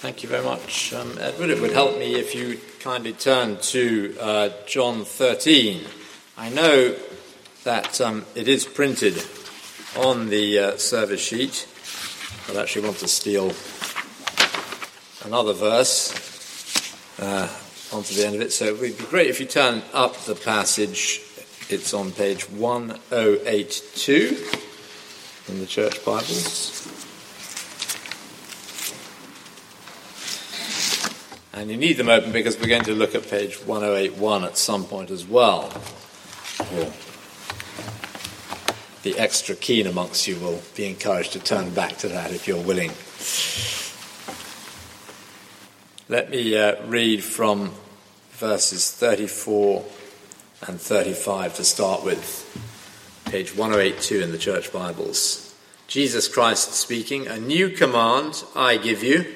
Thank you very much, um, Edward. It would help me if you kindly turn to uh, John 13. I know that um, it is printed on the uh, service sheet, but I actually want to steal another verse uh, onto the end of it. So it would be great if you turn up the passage. It's on page 1082 in the church Bibles. And you need them open because we're going to look at page 1081 at some point as well. Or the extra keen amongst you will be encouraged to turn back to that if you're willing. Let me uh, read from verses 34 and 35 to start with, page 1082 in the Church Bibles. Jesus Christ speaking, A new command I give you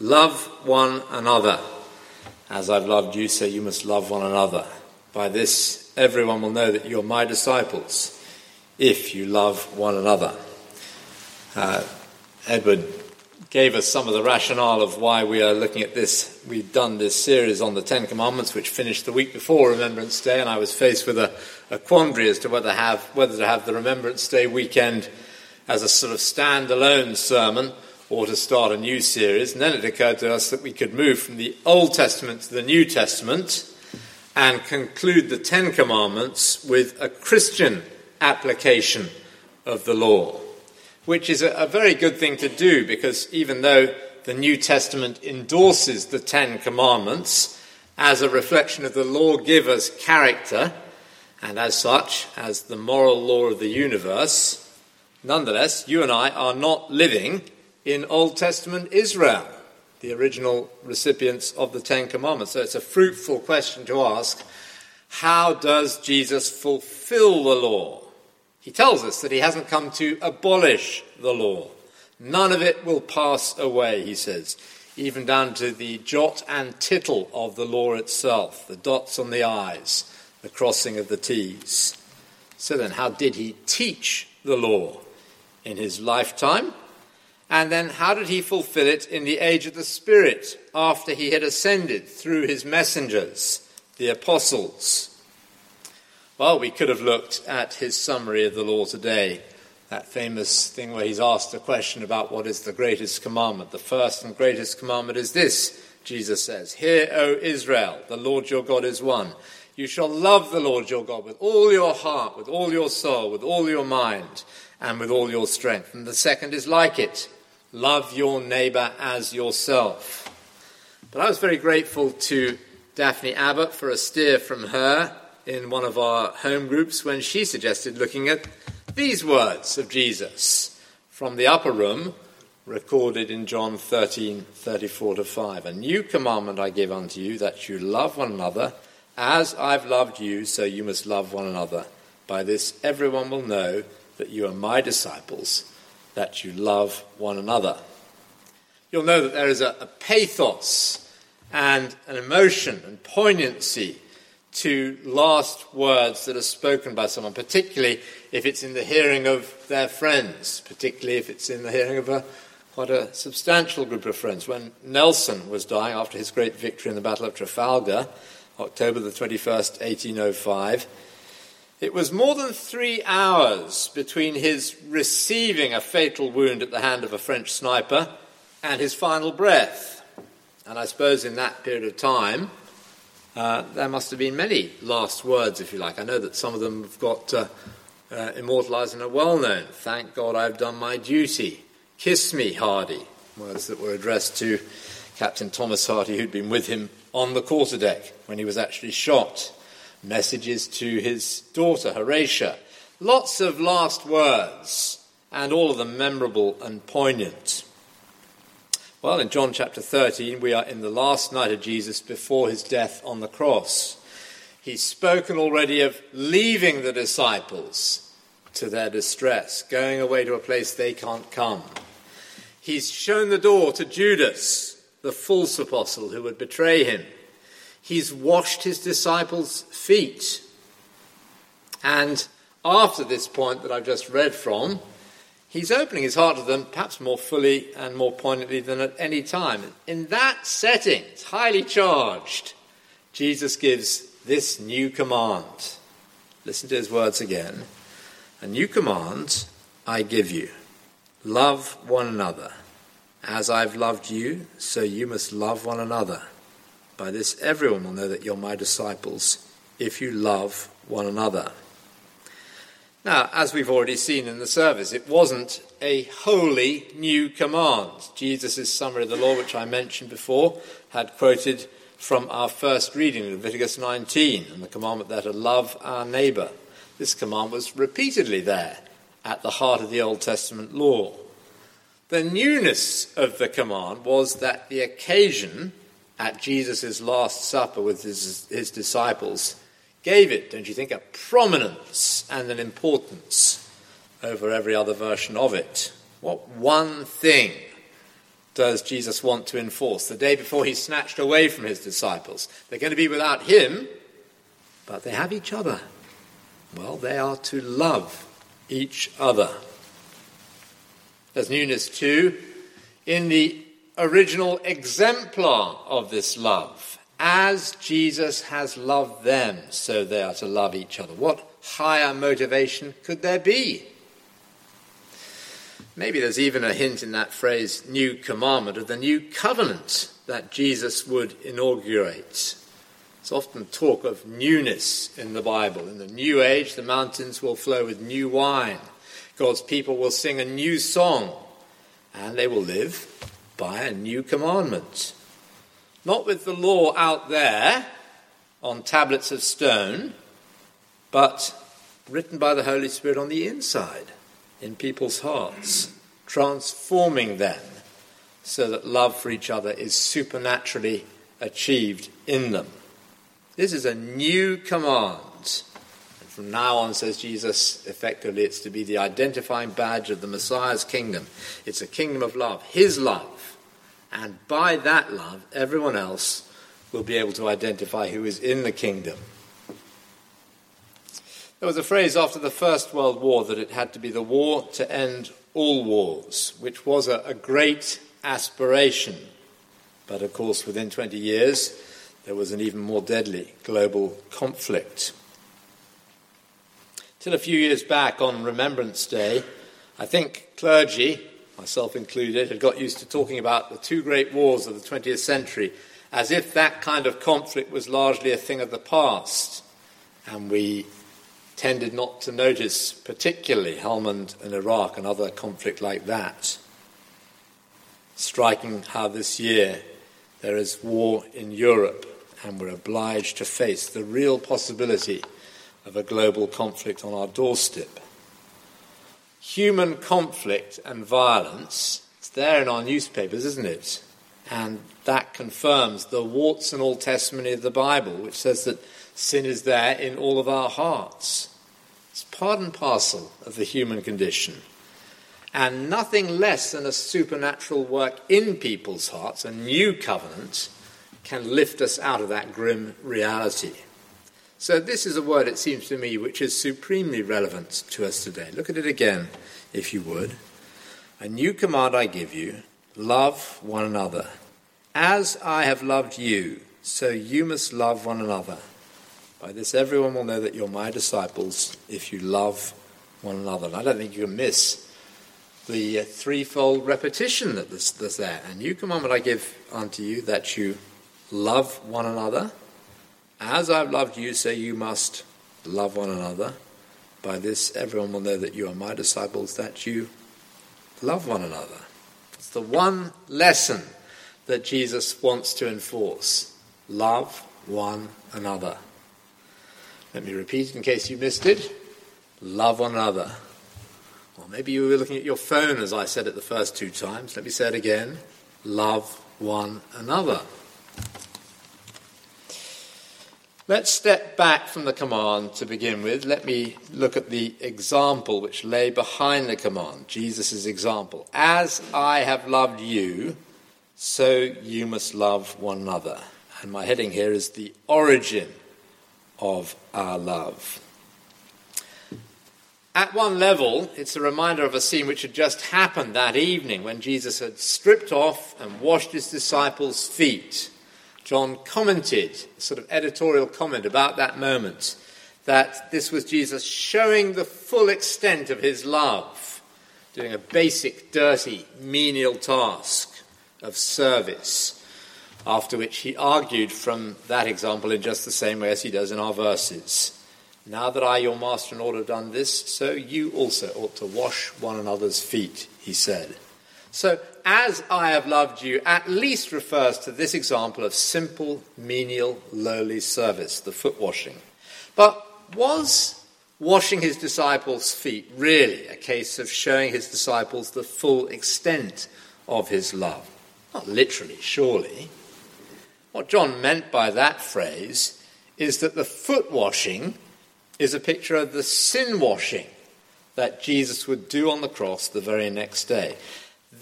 Love one another. As I've loved you, so you must love one another. By this, everyone will know that you're my disciples, if you love one another. Uh, Edward gave us some of the rationale of why we are looking at this. We've done this series on the Ten Commandments, which finished the week before Remembrance Day, and I was faced with a, a quandary as to whether, have, whether to have the Remembrance Day weekend as a sort of standalone sermon or to start a new series. And then it occurred to us that we could move from the Old Testament to the New Testament and conclude the Ten Commandments with a Christian application of the law, which is a, a very good thing to do because even though the New Testament endorses the Ten Commandments as a reflection of the lawgiver's character, and as such, as the moral law of the universe, nonetheless, you and I are not living in Old Testament Israel, the original recipients of the Ten Commandments. So it's a fruitful question to ask how does Jesus fulfill the law? He tells us that he hasn't come to abolish the law. None of it will pass away, he says, even down to the jot and tittle of the law itself, the dots on the I's, the crossing of the T's. So then, how did he teach the law? In his lifetime, and then, how did he fulfill it in the age of the Spirit after he had ascended through his messengers, the apostles? Well, we could have looked at his summary of the law today, that famous thing where he's asked a question about what is the greatest commandment. The first and greatest commandment is this, Jesus says Hear, O Israel, the Lord your God is one. You shall love the Lord your God with all your heart, with all your soul, with all your mind, and with all your strength. And the second is like it love your neighbour as yourself. But I was very grateful to Daphne Abbott for a steer from her in one of our home groups when she suggested looking at these words of Jesus from the upper room, recorded in John 13 34 to 5. A new commandment I give unto you, that you love one another. As I've loved you, so you must love one another. By this, everyone will know that you are my disciples that you love one another. You'll know that there is a, a pathos and an emotion and poignancy to last words that are spoken by someone, particularly if it's in the hearing of their friends, particularly if it's in the hearing of a quite a substantial group of friends. When Nelson was dying after his great victory in the Battle of Trafalgar, October the 21st, 1805, it was more than three hours between his receiving a fatal wound at the hand of a French sniper and his final breath. And I suppose in that period of time, uh, there must have been many last words, if you like. I know that some of them have got uh, uh, immortalized and are well known. Thank God I've done my duty. Kiss me, Hardy. Words that were addressed to Captain Thomas Hardy, who'd been with him on the quarterdeck when he was actually shot messages to his daughter, Horatia. Lots of last words, and all of them memorable and poignant. Well, in John chapter 13, we are in the last night of Jesus before his death on the cross. He's spoken already of leaving the disciples to their distress, going away to a place they can't come. He's shown the door to Judas, the false apostle who would betray him. He's washed his disciples' feet. And after this point that I've just read from, he's opening his heart to them perhaps more fully and more poignantly than at any time. In that setting, it's highly charged, Jesus gives this new command. Listen to his words again. A new command I give you love one another. As I've loved you, so you must love one another. By this, everyone will know that you're my disciples if you love one another. Now, as we've already seen in the service, it wasn't a wholly new command. Jesus' summary of the law, which I mentioned before, had quoted from our first reading, Leviticus 19, and the commandment there to love our neighbour. This command was repeatedly there at the heart of the Old Testament law. The newness of the command was that the occasion at Jesus' Last Supper with his, his disciples gave it, don't you think, a prominence and an importance over every other version of it. What one thing does Jesus want to enforce? The day before he snatched away from his disciples. They're going to be without him, but they have each other. Well, they are to love each other. There's newness too in the original exemplar of this love. As Jesus has loved them, so they are to love each other. What higher motivation could there be? Maybe there's even a hint in that phrase, new commandment, of the new covenant that Jesus would inaugurate. It's often talk of newness in the Bible. In the new age, the mountains will flow with new wine. God's people will sing a new song, and they will live by a new commandment. Not with the law out there on tablets of stone, but written by the Holy Spirit on the inside in people's hearts, transforming them so that love for each other is supernaturally achieved in them. This is a new command. From now on, says Jesus, effectively, it's to be the identifying badge of the Messiah's kingdom. It's a kingdom of love, his love. And by that love, everyone else will be able to identify who is in the kingdom. There was a phrase after the First World War that it had to be the war to end all wars, which was a, a great aspiration. But of course, within 20 years, there was an even more deadly global conflict. Till a few years back on Remembrance Day, I think clergy, myself included, had got used to talking about the two great wars of the 20th century as if that kind of conflict was largely a thing of the past. And we tended not to notice, particularly Helmand and Iraq and other conflict like that. Striking how this year there is war in Europe and we're obliged to face the real possibility of a global conflict on our doorstep. Human conflict and violence, it's there in our newspapers, isn't it? And that confirms the warts and all testimony of the Bible, which says that Sin is there in all of our hearts. It's part and parcel of the human condition. And nothing less than a supernatural work in people's hearts, a new covenant, can lift us out of that grim reality. So, this is a word, it seems to me, which is supremely relevant to us today. Look at it again, if you would. A new command I give you love one another. As I have loved you, so you must love one another. By this, everyone will know that you're my disciples if you love one another. And I don't think you can miss the uh, threefold repetition that there's, there's there. A new commandment I give unto you that you love one another. As I've loved you, so you must love one another. By this, everyone will know that you are my disciples, that you love one another. It's the one lesson that Jesus wants to enforce love one another. Let me repeat in case you missed it. Love one another. Or maybe you were looking at your phone as I said it the first two times. Let me say it again. Love one another. Let's step back from the command to begin with. Let me look at the example which lay behind the command, Jesus' example. As I have loved you, so you must love one another. And my heading here is the origin of our love. At one level, it's a reminder of a scene which had just happened that evening when Jesus had stripped off and washed his disciples' feet. John commented, sort of editorial comment about that moment, that this was Jesus showing the full extent of his love, doing a basic, dirty, menial task of service. After which he argued from that example in just the same way as he does in our verses. Now that I, your master and Lord, have done this, so you also ought to wash one another's feet, he said. So, as I have loved you, at least refers to this example of simple, menial, lowly service, the foot washing. But was washing his disciples' feet really a case of showing his disciples the full extent of his love? Not literally, surely. What John meant by that phrase is that the foot washing is a picture of the sin washing that Jesus would do on the cross the very next day.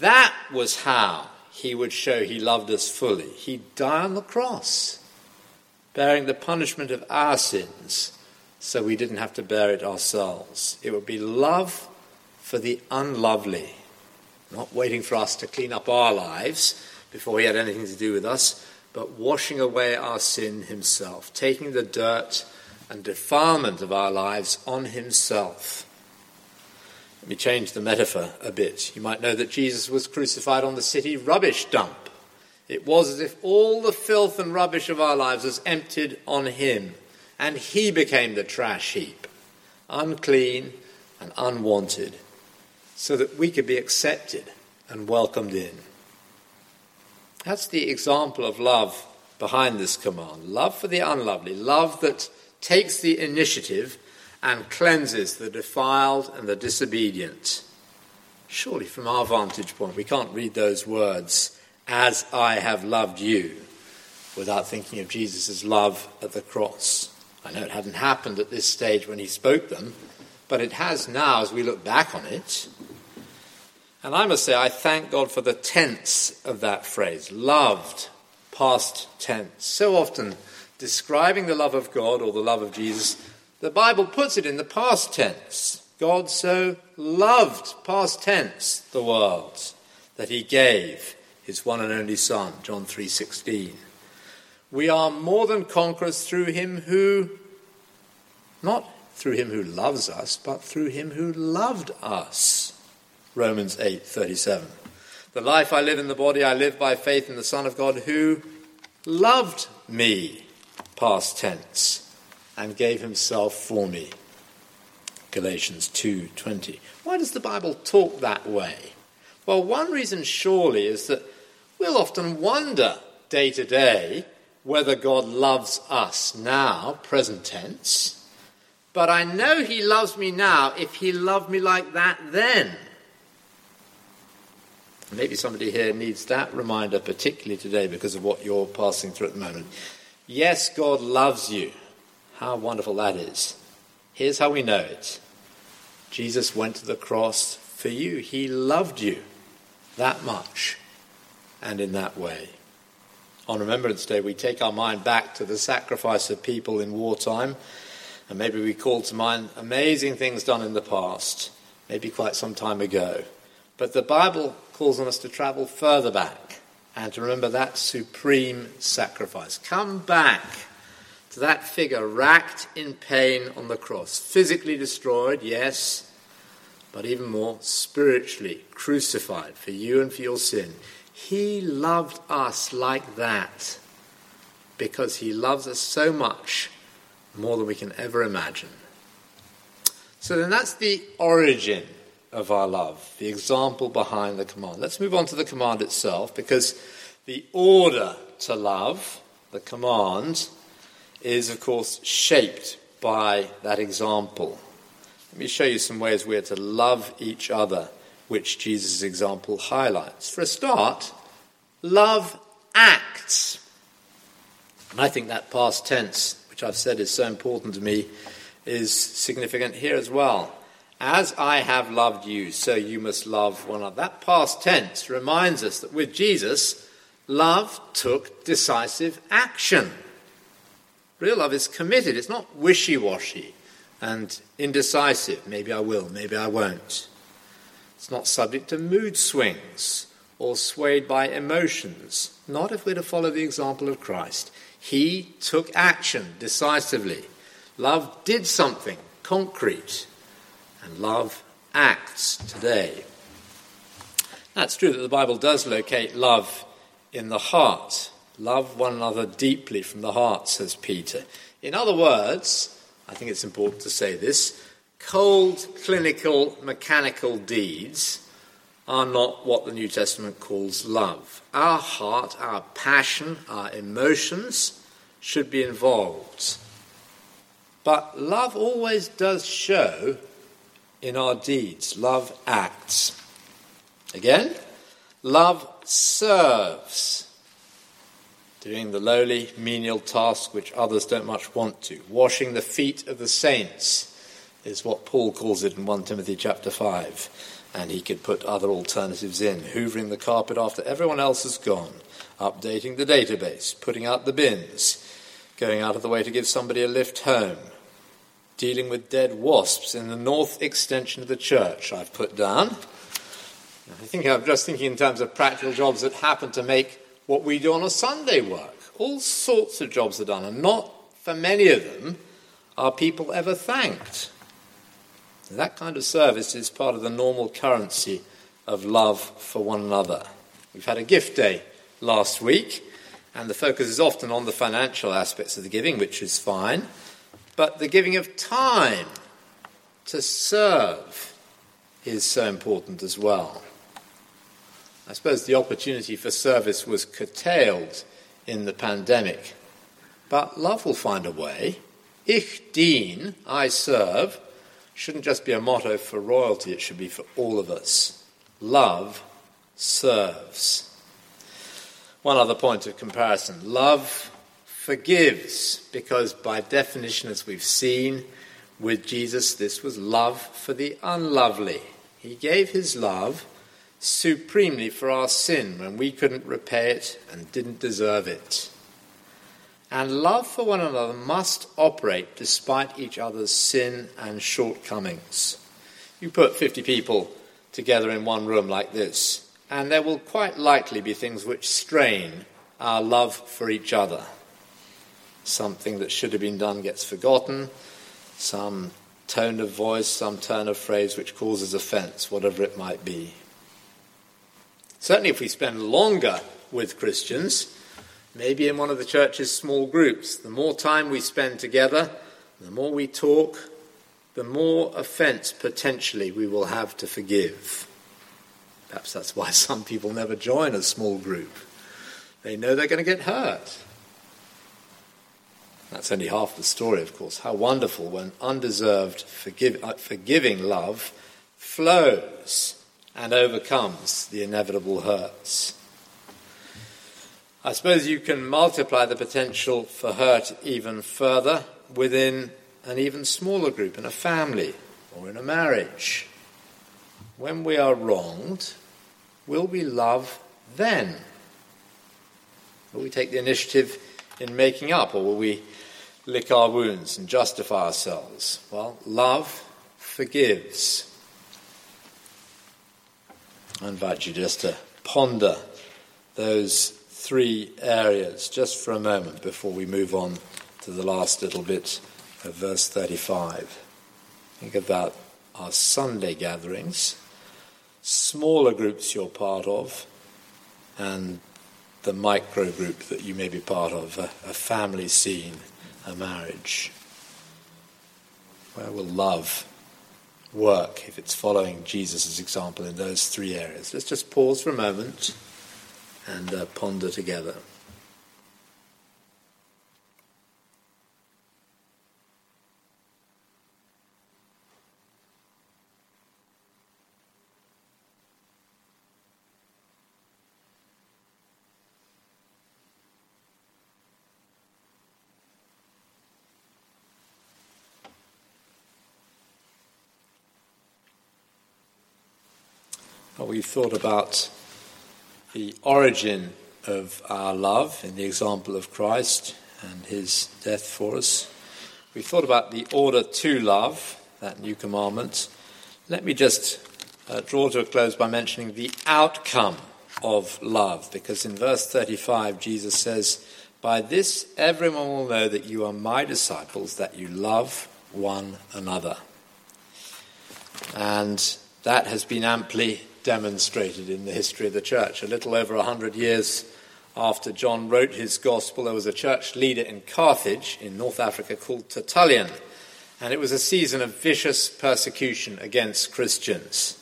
That was how he would show he loved us fully. He'd die on the cross, bearing the punishment of our sins so we didn't have to bear it ourselves. It would be love for the unlovely, not waiting for us to clean up our lives before he had anything to do with us, but washing away our sin himself, taking the dirt and defilement of our lives on himself. Let me change the metaphor a bit. You might know that Jesus was crucified on the city rubbish dump. It was as if all the filth and rubbish of our lives was emptied on him, and he became the trash heap, unclean and unwanted, so that we could be accepted and welcomed in. That's the example of love behind this command love for the unlovely, love that takes the initiative and cleanses the defiled and the disobedient. Surely, from our vantage point, we can't read those words, as I have loved you, without thinking of Jesus' love at the cross. I know it hadn't happened at this stage when he spoke them, but it has now as we look back on it. And I must say, I thank God for the tense of that phrase loved, past tense. So often, describing the love of God or the love of Jesus, the Bible puts it in the past tense. God so loved, past tense, the world that he gave his one and only son, John 3:16. We are more than conquerors through him who not through him who loves us, but through him who loved us. Romans 8:37. The life I live in the body I live by faith in the Son of God who loved me past tense, and gave himself for me. Galatians 2:20. Why does the Bible talk that way? Well, one reason surely is that we'll often wonder day to day whether God loves us now, present tense. But I know he loves me now if he loved me like that then. Maybe somebody here needs that reminder, particularly today, because of what you're passing through at the moment. Yes, God loves you. How wonderful that is. Here's how we know it Jesus went to the cross for you, He loved you that much and in that way. On Remembrance Day, we take our mind back to the sacrifice of people in wartime, and maybe we call to mind amazing things done in the past, maybe quite some time ago. But the Bible calls on us to travel further back and to remember that supreme sacrifice. Come back to that figure racked in pain on the cross, physically destroyed, yes, but even more spiritually crucified for you and for your sin. He loved us like that because he loves us so much more than we can ever imagine. So then that's the origin of our love, the example behind the command. Let's move on to the command itself because the order to love, the command, is of course shaped by that example. Let me show you some ways we're to love each other, which Jesus' example highlights. For a start, love acts. And I think that past tense, which I've said is so important to me, is significant here as well. As I have loved you, so you must love one another. That past tense reminds us that with Jesus, love took decisive action. Real love is committed, it's not wishy washy and indecisive. Maybe I will, maybe I won't. It's not subject to mood swings or swayed by emotions. Not if we're to follow the example of Christ. He took action decisively. Love did something concrete, and love acts today. That's true that the Bible does locate love in the heart. Love one another deeply from the heart, says Peter. In other words, I think it's important to say this cold, clinical, mechanical deeds are not what the New Testament calls love. Our heart, our passion, our emotions should be involved. But love always does show in our deeds. Love acts. Again, love serves, doing the lowly, menial task which others don't much want to. Washing the feet of the saints is what Paul calls it in 1 Timothy chapter 5 and he could put other alternatives in, hoovering the carpet after everyone else has gone, updating the database, putting out the bins, going out of the way to give somebody a lift home, dealing with dead wasps in the north extension of the church, I've put down. I think I'm just thinking in terms of practical jobs that happen to make what we do on a Sunday work. All sorts of jobs are done, and not for many of them are people ever thanked. That kind of service is part of the normal currency of love for one another. We've had a gift day last week, and the focus is often on the financial aspects of the giving, which is fine, but the giving of time to serve is so important as well. I suppose the opportunity for service was curtailed in the pandemic, but love will find a way. Ich dien, I serve, shouldn't just be a motto for royalty, it should be for all of us. Love serves. One other point of comparison love forgives, because by definition, as we've seen with Jesus, this was love for the unlovely. He gave his love supremely for our sin when we couldn't repay it and didn't deserve it. And love for one another must operate despite each other's sin and shortcomings. You put 50 people together in one room like this, and there will quite likely be things which strain our love for each other. Something that should have been done gets forgotten, some tone of voice, some turn of phrase which causes offense, whatever it might be. Certainly, if we spend longer with Christians, maybe in one of the church's small groups. The more time we spend together, the more we talk, the more offence potentially we will have to forgive. Perhaps that's why some people never join a small group. They know they're going to get hurt. That's only half the story, of course. How wonderful when undeserved forgive, uh, forgiving love flows and overcomes the inevitable hurts. I suppose you can multiply the potential for hurt even further within an even smaller group, in a family or in a marriage. When we are wronged, will we love then? Will we take the initiative in making up, or will we lick our wounds and justify ourselves? Well, love forgives. I invite you just to ponder those three areas just for a moment before we move on to the last little bit of verse 35. Think about our Sunday gatherings, smaller groups you're part of, and the micro group that you may be part of, a, a family scene, a marriage. Where will love work if it's following Jesus' example in those three areas? Let's just pause for a moment and uh, ponder together. We've thought about the origin of our love in the example of Christ and his death for us. we thought about the order to love, that new commandment. Let me just uh, draw to a close by mentioning the outcome of love, because in verse 35, Jesus says, By this everyone will know that you are my disciples, that you love one another. And that has been amply demonstrated in the history of the church. A little over hundred years after John wrote his gospel, there was a church leader in Carthage in North Africa called Tertullian, and it was a season of vicious persecution against Christians.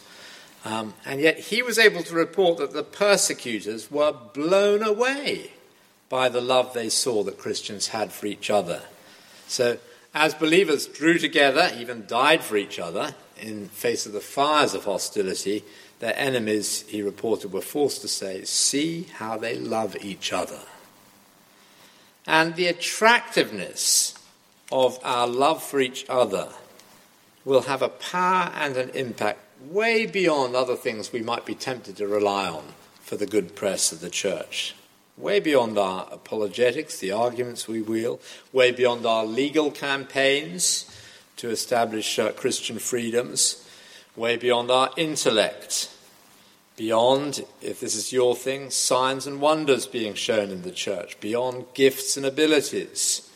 Um, and yet he was able to report that the persecutors were blown away by the love they saw that Christians had for each other. So, as believers drew together, even died for each other in face of the fires of hostility, their enemies, he reported, were forced to say, See how they love each other. And the attractiveness of our love for each other will have a power and an impact way beyond other things we might be tempted to rely on for the good press of the church. Way beyond our apologetics, the arguments we wield, way beyond our legal campaigns to establish uh, Christian freedoms, way beyond our intellect, beyond, if this is your thing, signs and wonders being shown in the church, beyond gifts and abilities.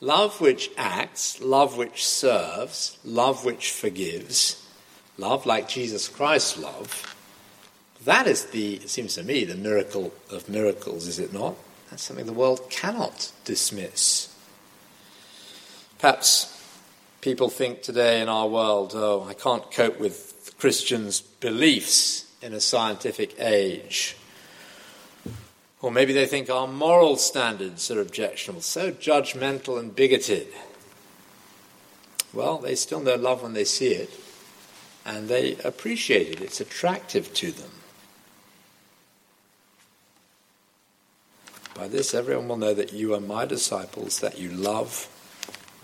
Love which acts, love which serves, love which forgives, love like Jesus Christ's love, that is the, it seems to me, the miracle of miracles, is it not? That's something the world cannot dismiss. Perhaps people think today in our world, oh, I can't cope with Christians' beliefs in a scientific age. Or maybe they think our moral standards are objectionable, so judgmental and bigoted. Well, they still know love when they see it, and they appreciate it. It's attractive to them. By this, everyone will know that you are my disciples, that you love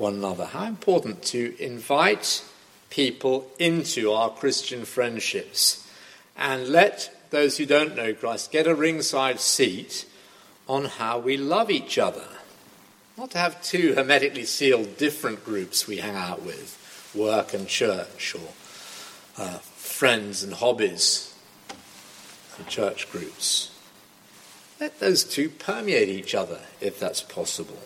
one another. How important to invite people into our Christian friendships and let those who don't know Christ get a ringside seat on how we love each other. Not to have two hermetically sealed different groups we hang out with work and church, or uh, friends and hobbies and church groups. Let those two permeate each other if that's possible.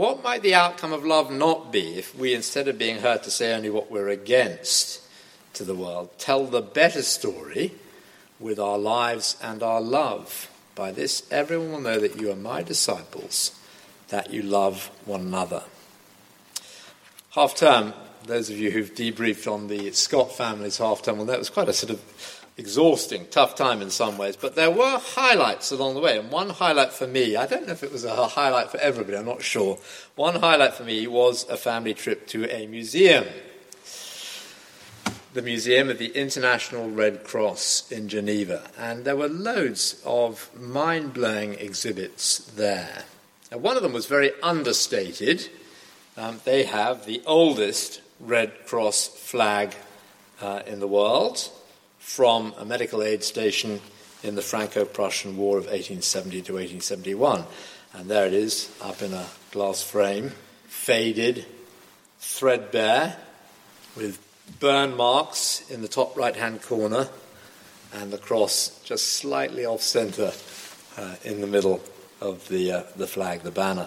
What might the outcome of love not be if we, instead of being heard to say only what we're against, to the world. Tell the better story with our lives and our love. By this, everyone will know that you are my disciples, that you love one another. Half term, those of you who've debriefed on the Scott family's half term, well, that was quite a sort of exhausting, tough time in some ways, but there were highlights along the way. And one highlight for me, I don't know if it was a highlight for everybody, I'm not sure. One highlight for me was a family trip to a museum the Museum of the International Red Cross in Geneva, and there were loads of mind blowing exhibits there. Now, one of them was very understated. Um, they have the oldest Red Cross flag uh, in the world from a medical aid station in the Franco Prussian War of 1870 to 1871. And there it is, up in a glass frame, faded, threadbare, with burn marks in the top right hand corner, and the cross just slightly off center uh, in the middle of the, uh, the flag, the banner.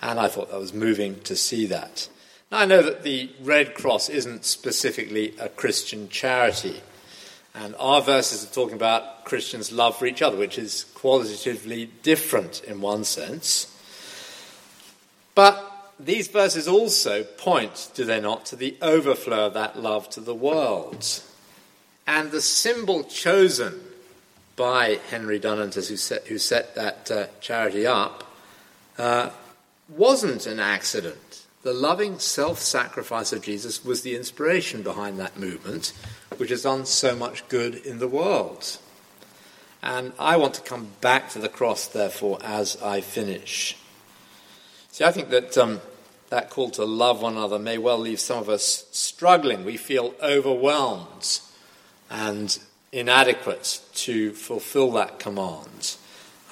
And I thought that was moving to see that. Now, I know that the Red Cross isn't specifically a Christian charity, and our verses are talking about Christians' love for each other, which is qualitatively different in one sense. But these verses also point, do they not, to the overflow of that love to the world. And the symbol chosen by Henry Dunant, who set, who set that uh, charity up, uh, wasn't an accident. The loving self sacrifice of Jesus was the inspiration behind that movement, which has done so much good in the world. And I want to come back to the cross, therefore, as I finish. See, I think that um, that call to love one another may well leave some of us struggling. We feel overwhelmed and inadequate to fulfill that command.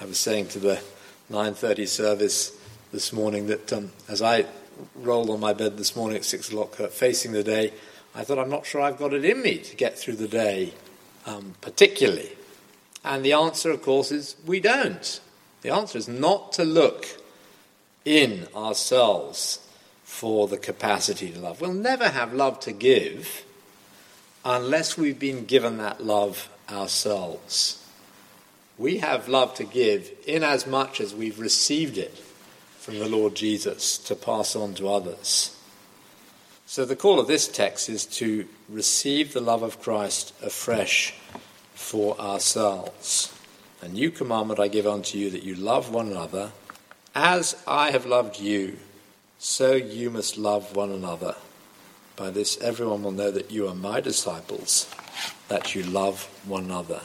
I was saying to the 9:30 service this morning that um, as I rolled on my bed this morning at six o'clock, uh, facing the day, I thought, I'm not sure I've got it in me to get through the day, um, particularly. And the answer, of course, is we don't. The answer is not to look in ourselves for the capacity to love. We'll never have love to give unless we've been given that love ourselves. We have love to give in as much as we've received it from the Lord Jesus to pass on to others. So, the call of this text is to receive the love of Christ afresh for ourselves. A new commandment I give unto you that you love one another. As I have loved you, so you must love one another. By this, everyone will know that you are my disciples, that you love one another.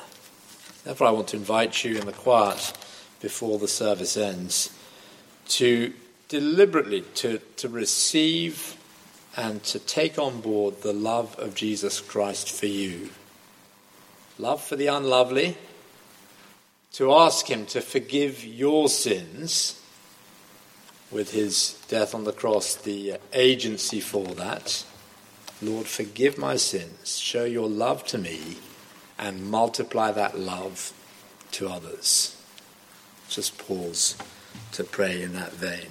Therefore, I want to invite you in the quiet before the service ends to deliberately to, to receive and to take on board the love of Jesus Christ for you. Love for the unlovely, to ask Him to forgive your sins with His death on the cross, the agency for that. Lord, forgive my sins, show your love to me, and multiply that love to others. Just pause to pray in that vein.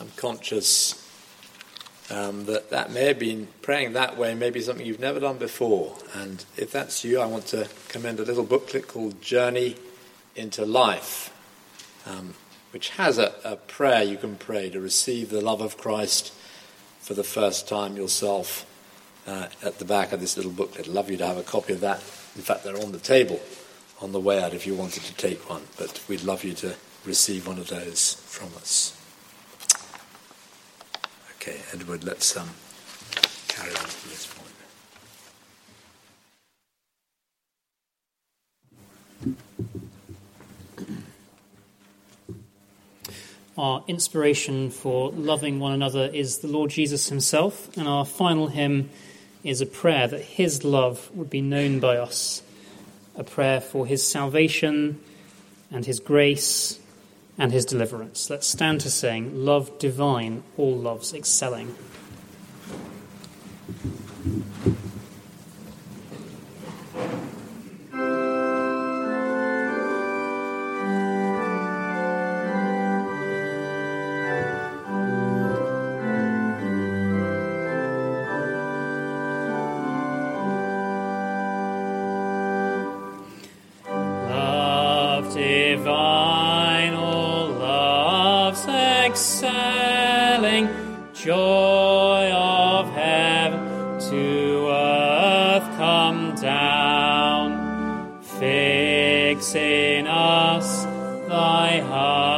I'm conscious um, that that may have been praying that way, maybe something you've never done before. And if that's you, I want to commend a little booklet called Journey into Life, um, which has a, a prayer you can pray to receive the love of Christ for the first time yourself. Uh, at the back of this little booklet. I'd love you to have a copy of that. In fact, they're on the table on the way out if you wanted to take one, but we'd love you to receive one of those from us. Okay, Edward, let's um, carry on from this point. Our inspiration for loving one another is the Lord Jesus Himself, and our final hymn is a prayer that His love would be known by us, a prayer for His salvation and His grace and his deliverance. Let's stand to sing, Love Divine, all loves excelling. to earth come down, fix in us thy heart.